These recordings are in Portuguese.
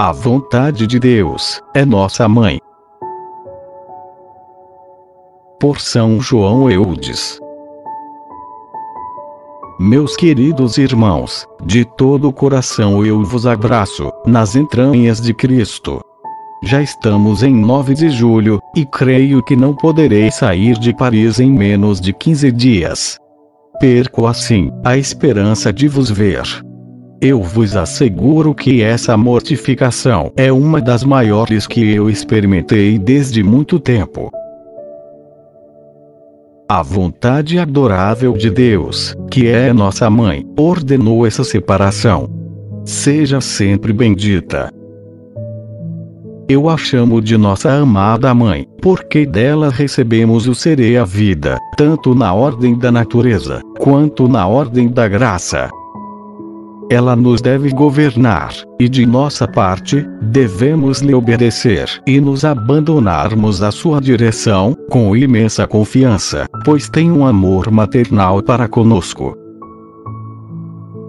A vontade de Deus é nossa mãe. Por São João Eudes. Meus queridos irmãos, de todo o coração eu vos abraço, nas entranhas de Cristo. Já estamos em 9 de julho, e creio que não poderei sair de Paris em menos de 15 dias. Perco assim a esperança de vos ver. Eu vos asseguro que essa mortificação é uma das maiores que eu experimentei desde muito tempo. A vontade adorável de Deus, que é nossa mãe, ordenou essa separação. Seja sempre bendita. Eu a chamo de nossa amada mãe, porque dela recebemos o ser e a vida, tanto na ordem da natureza, quanto na ordem da graça. Ela nos deve governar, e de nossa parte, devemos lhe obedecer e nos abandonarmos à sua direção, com imensa confiança, pois tem um amor maternal para conosco.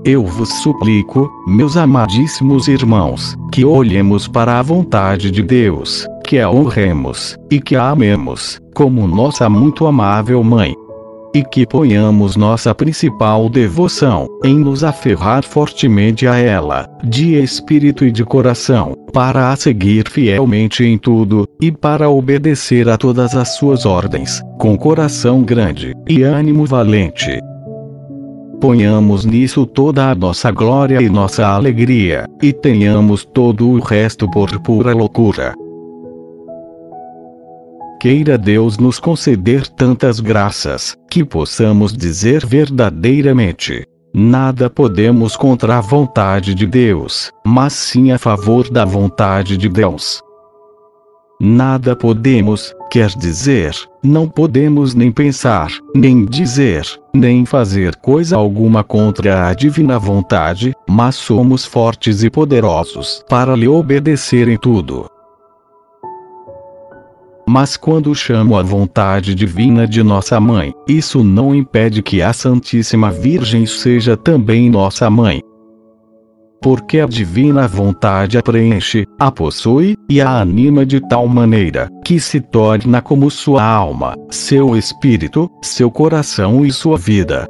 Eu vos suplico, meus amadíssimos irmãos, que olhemos para a vontade de Deus, que a honremos, e que a amemos, como nossa muito amável Mãe, e que ponhamos nossa principal devoção em nos aferrar fortemente a ela, de espírito e de coração, para a seguir fielmente em tudo, e para obedecer a todas as suas ordens, com coração grande e ânimo valente. Ponhamos nisso toda a nossa glória e nossa alegria, e tenhamos todo o resto por pura loucura. Queira Deus nos conceder tantas graças, que possamos dizer verdadeiramente: Nada podemos contra a vontade de Deus, mas sim a favor da vontade de Deus. Nada podemos, quer dizer, não podemos nem pensar, nem dizer, nem fazer coisa alguma contra a divina vontade, mas somos fortes e poderosos para lhe obedecer em tudo. Mas quando chamo a vontade divina de nossa mãe, isso não impede que a Santíssima Virgem seja também nossa mãe. Porque a divina vontade a preenche, a possui, e a anima de tal maneira, que se torna como sua alma, seu espírito, seu coração e sua vida.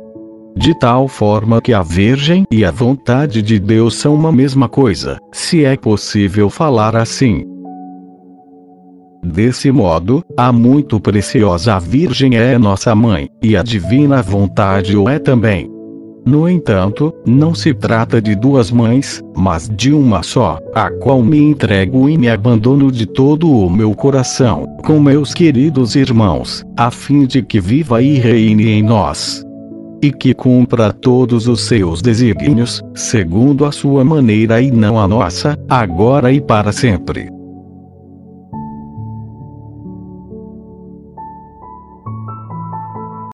De tal forma que a Virgem e a vontade de Deus são uma mesma coisa, se é possível falar assim. Desse modo, a muito preciosa Virgem é nossa mãe, e a divina vontade o é também. No entanto, não se trata de duas mães, mas de uma só, a qual me entrego e me abandono de todo o meu coração, com meus queridos irmãos, a fim de que viva e reine em nós. E que cumpra todos os seus desígnios, segundo a sua maneira e não a nossa, agora e para sempre.